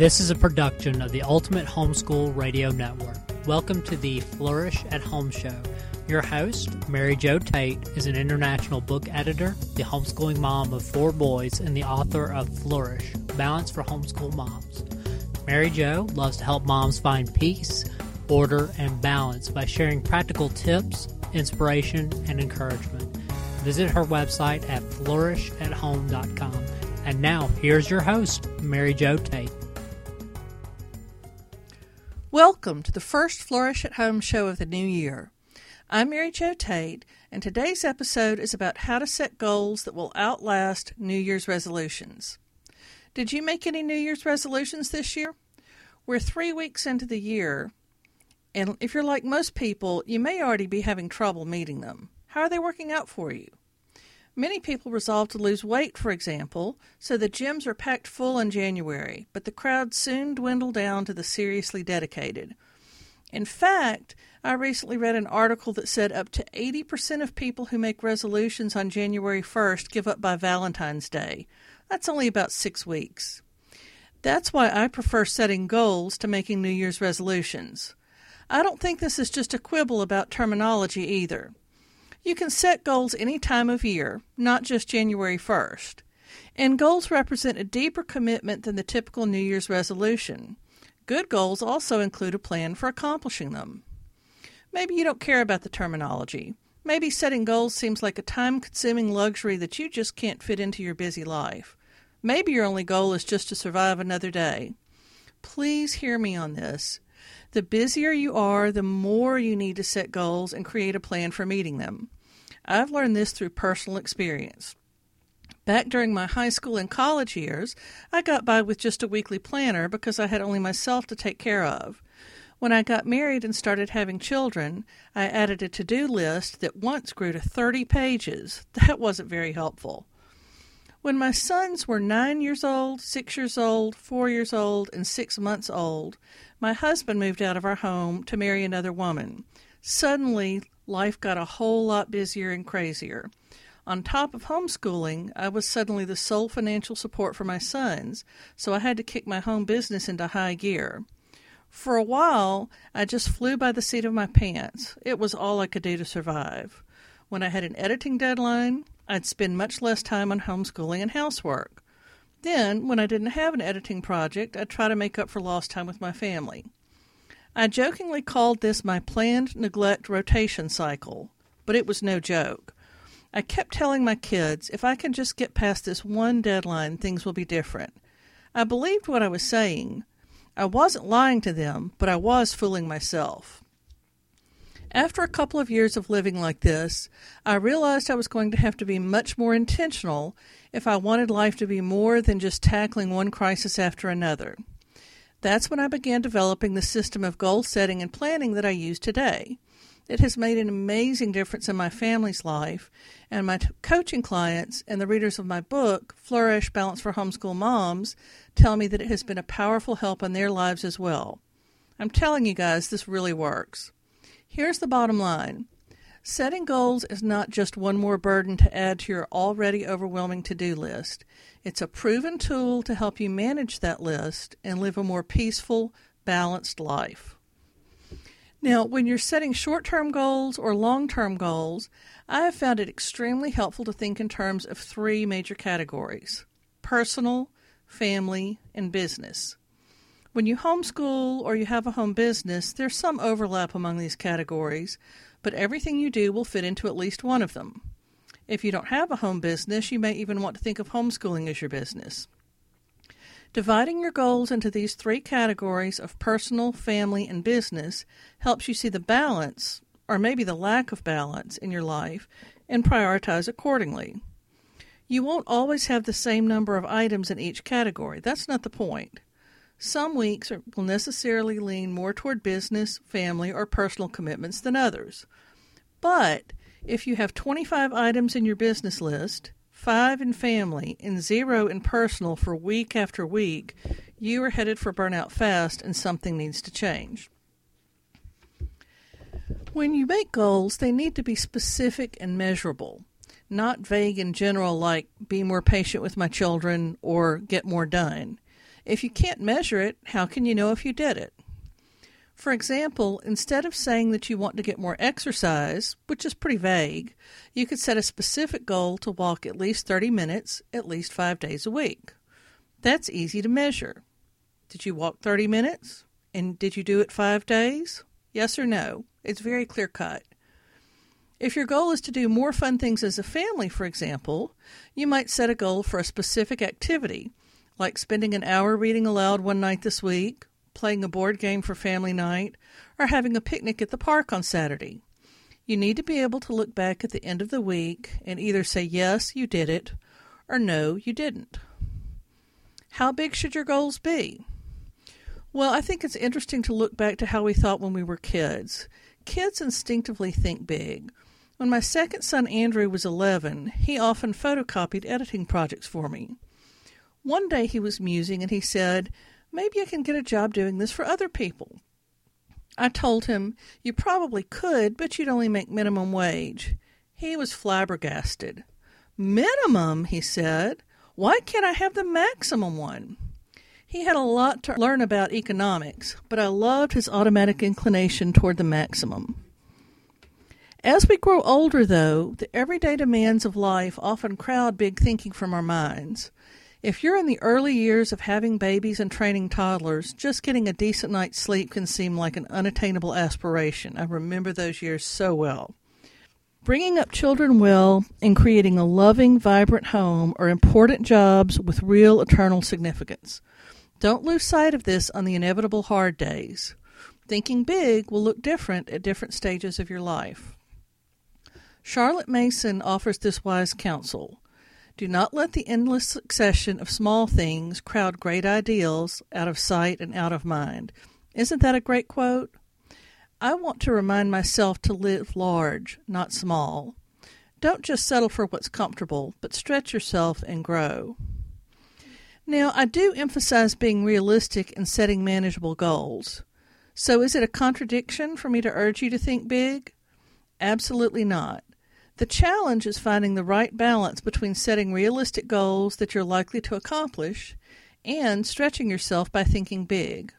This is a production of the Ultimate Homeschool Radio Network. Welcome to the Flourish at Home Show. Your host, Mary Jo Tate, is an international book editor, the homeschooling mom of four boys, and the author of Flourish Balance for Homeschool Moms. Mary Jo loves to help moms find peace, order, and balance by sharing practical tips, inspiration, and encouragement. Visit her website at flourishathome.com. And now, here's your host, Mary Jo Tate. Welcome to the first Flourish at Home show of the new year. I'm Mary Jo Tate, and today's episode is about how to set goals that will outlast New Year's resolutions. Did you make any New Year's resolutions this year? We're three weeks into the year, and if you're like most people, you may already be having trouble meeting them. How are they working out for you? Many people resolve to lose weight, for example, so the gyms are packed full in January, but the crowds soon dwindle down to the seriously dedicated. In fact, I recently read an article that said up to 80% of people who make resolutions on January 1st give up by Valentine's Day. That's only about six weeks. That's why I prefer setting goals to making New Year's resolutions. I don't think this is just a quibble about terminology either. You can set goals any time of year, not just January 1st. And goals represent a deeper commitment than the typical New Year's resolution. Good goals also include a plan for accomplishing them. Maybe you don't care about the terminology. Maybe setting goals seems like a time consuming luxury that you just can't fit into your busy life. Maybe your only goal is just to survive another day. Please hear me on this. The busier you are, the more you need to set goals and create a plan for meeting them. I've learned this through personal experience. Back during my high school and college years, I got by with just a weekly planner because I had only myself to take care of. When I got married and started having children, I added a to do list that once grew to 30 pages. That wasn't very helpful. When my sons were nine years old, six years old, four years old, and six months old, my husband moved out of our home to marry another woman. Suddenly, life got a whole lot busier and crazier. On top of homeschooling, I was suddenly the sole financial support for my sons, so I had to kick my home business into high gear. For a while, I just flew by the seat of my pants. It was all I could do to survive. When I had an editing deadline, I'd spend much less time on homeschooling and housework. Then, when I didn't have an editing project, I'd try to make up for lost time with my family. I jokingly called this my planned neglect rotation cycle, but it was no joke. I kept telling my kids if I can just get past this one deadline, things will be different. I believed what I was saying. I wasn't lying to them, but I was fooling myself. After a couple of years of living like this, I realized I was going to have to be much more intentional if I wanted life to be more than just tackling one crisis after another. That's when I began developing the system of goal setting and planning that I use today. It has made an amazing difference in my family's life, and my t- coaching clients and the readers of my book, Flourish Balance for Homeschool Moms, tell me that it has been a powerful help in their lives as well. I'm telling you guys, this really works. Here's the bottom line setting goals is not just one more burden to add to your already overwhelming to do list, it's a proven tool to help you manage that list and live a more peaceful, balanced life. Now, when you're setting short term goals or long term goals, I have found it extremely helpful to think in terms of three major categories personal, family, and business. When you homeschool or you have a home business, there's some overlap among these categories, but everything you do will fit into at least one of them. If you don't have a home business, you may even want to think of homeschooling as your business. Dividing your goals into these three categories of personal, family, and business helps you see the balance, or maybe the lack of balance, in your life and prioritize accordingly. You won't always have the same number of items in each category. That's not the point. Some weeks will necessarily lean more toward business, family, or personal commitments than others. But if you have 25 items in your business list, 5 in family, and 0 in personal for week after week, you are headed for burnout fast and something needs to change. When you make goals, they need to be specific and measurable, not vague and general like be more patient with my children or get more done. If you can't measure it, how can you know if you did it? For example, instead of saying that you want to get more exercise, which is pretty vague, you could set a specific goal to walk at least 30 minutes at least five days a week. That's easy to measure. Did you walk 30 minutes? And did you do it five days? Yes or no? It's very clear cut. If your goal is to do more fun things as a family, for example, you might set a goal for a specific activity, like spending an hour reading aloud one night this week, playing a board game for family night, or having a picnic at the park on Saturday. You need to be able to look back at the end of the week and either say, yes, you did it, or no, you didn't. How big should your goals be? Well, I think it's interesting to look back to how we thought when we were kids. Kids instinctively think big. When my second son Andrew was 11, he often photocopied editing projects for me. One day he was musing and he said, Maybe I can get a job doing this for other people. I told him, You probably could, but you'd only make minimum wage. He was flabbergasted. Minimum, he said. Why can't I have the maximum one? He had a lot to learn about economics, but I loved his automatic inclination toward the maximum. As we grow older, though, the everyday demands of life often crowd big thinking from our minds. If you're in the early years of having babies and training toddlers, just getting a decent night's sleep can seem like an unattainable aspiration. I remember those years so well. Bringing up children well and creating a loving, vibrant home are important jobs with real eternal significance. Don't lose sight of this on the inevitable hard days. Thinking big will look different at different stages of your life. Charlotte Mason offers this wise counsel. Do not let the endless succession of small things crowd great ideals out of sight and out of mind. Isn't that a great quote? I want to remind myself to live large, not small. Don't just settle for what's comfortable, but stretch yourself and grow. Now, I do emphasize being realistic and setting manageable goals. So, is it a contradiction for me to urge you to think big? Absolutely not. The challenge is finding the right balance between setting realistic goals that you're likely to accomplish and stretching yourself by thinking big.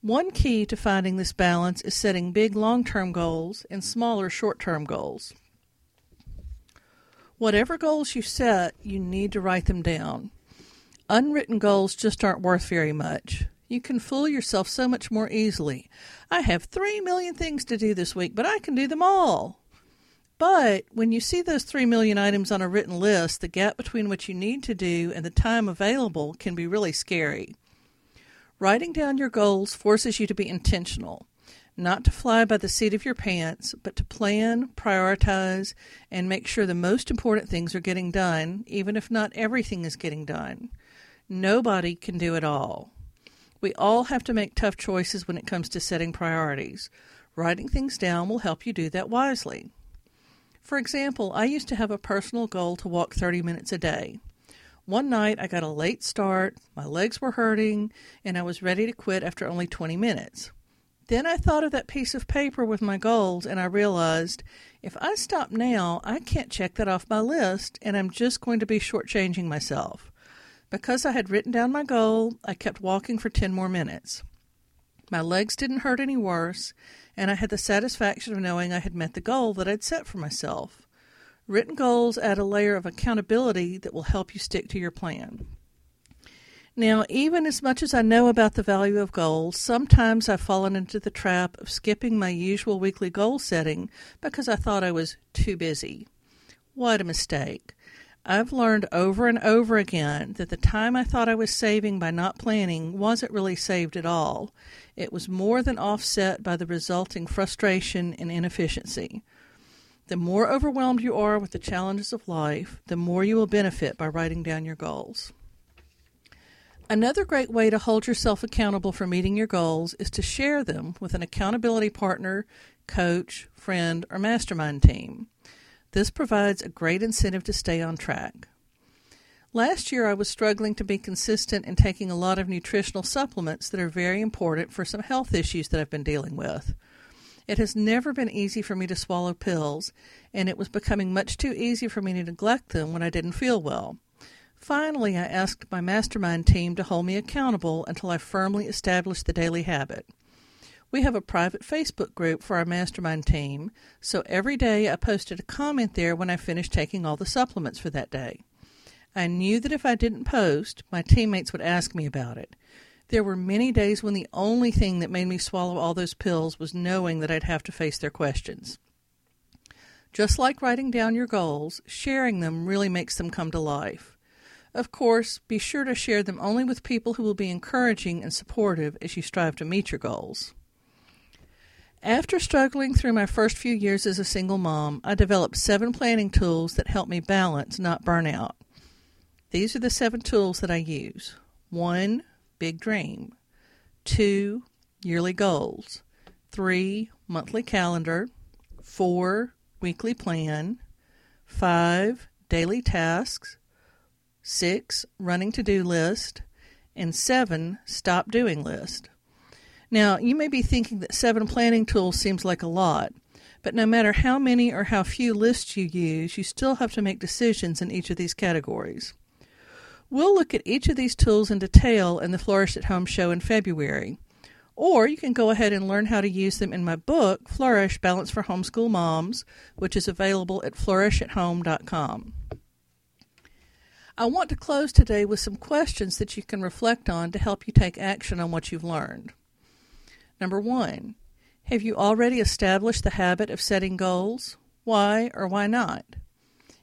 One key to finding this balance is setting big long term goals and smaller short term goals. Whatever goals you set, you need to write them down. Unwritten goals just aren't worth very much. You can fool yourself so much more easily. I have three million things to do this week, but I can do them all. But when you see those 3 million items on a written list, the gap between what you need to do and the time available can be really scary. Writing down your goals forces you to be intentional, not to fly by the seat of your pants, but to plan, prioritize, and make sure the most important things are getting done, even if not everything is getting done. Nobody can do it all. We all have to make tough choices when it comes to setting priorities. Writing things down will help you do that wisely. For example, I used to have a personal goal to walk 30 minutes a day. One night I got a late start, my legs were hurting, and I was ready to quit after only 20 minutes. Then I thought of that piece of paper with my goals, and I realized if I stop now, I can't check that off my list, and I'm just going to be shortchanging myself. Because I had written down my goal, I kept walking for 10 more minutes. My legs didn't hurt any worse, and I had the satisfaction of knowing I had met the goal that I'd set for myself. Written goals add a layer of accountability that will help you stick to your plan. Now, even as much as I know about the value of goals, sometimes I've fallen into the trap of skipping my usual weekly goal setting because I thought I was too busy. What a mistake. I've learned over and over again that the time I thought I was saving by not planning wasn't really saved at all. It was more than offset by the resulting frustration and inefficiency. The more overwhelmed you are with the challenges of life, the more you will benefit by writing down your goals. Another great way to hold yourself accountable for meeting your goals is to share them with an accountability partner, coach, friend, or mastermind team. This provides a great incentive to stay on track. Last year, I was struggling to be consistent in taking a lot of nutritional supplements that are very important for some health issues that I've been dealing with. It has never been easy for me to swallow pills, and it was becoming much too easy for me to neglect them when I didn't feel well. Finally, I asked my mastermind team to hold me accountable until I firmly established the daily habit. We have a private Facebook group for our mastermind team, so every day I posted a comment there when I finished taking all the supplements for that day. I knew that if I didn't post, my teammates would ask me about it. There were many days when the only thing that made me swallow all those pills was knowing that I'd have to face their questions. Just like writing down your goals, sharing them really makes them come to life. Of course, be sure to share them only with people who will be encouraging and supportive as you strive to meet your goals. After struggling through my first few years as a single mom, I developed seven planning tools that help me balance, not burn out. These are the seven tools that I use. One, big dream. Two, yearly goals. Three, monthly calendar. Four, weekly plan. Five, daily tasks. Six, running to do list. And seven, stop doing list. Now, you may be thinking that seven planning tools seems like a lot, but no matter how many or how few lists you use, you still have to make decisions in each of these categories. We'll look at each of these tools in detail in the Flourish at Home show in February. Or you can go ahead and learn how to use them in my book, Flourish Balance for Homeschool Moms, which is available at flourishathome.com. I want to close today with some questions that you can reflect on to help you take action on what you've learned. Number one, have you already established the habit of setting goals? Why or why not?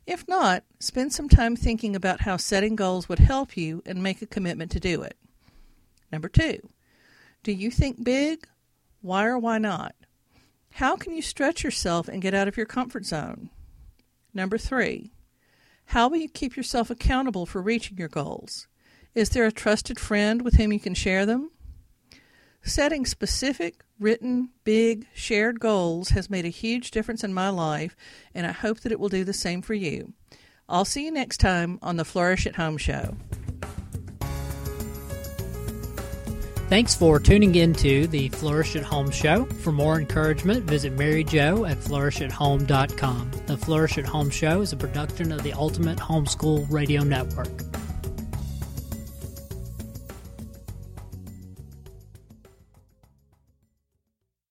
If not, spend some time thinking about how setting goals would help you and make a commitment to do it. Number two, do you think big? Why or why not? How can you stretch yourself and get out of your comfort zone? Number three, how will you keep yourself accountable for reaching your goals? Is there a trusted friend with whom you can share them? Setting specific, written, big, shared goals has made a huge difference in my life, and I hope that it will do the same for you. I'll see you next time on the Flourish at Home Show. Thanks for tuning in to the Flourish at Home show. For more encouragement, visit Mary Jo at flourishathome.com. The Flourish at Home show is a production of the Ultimate Homeschool Radio Network.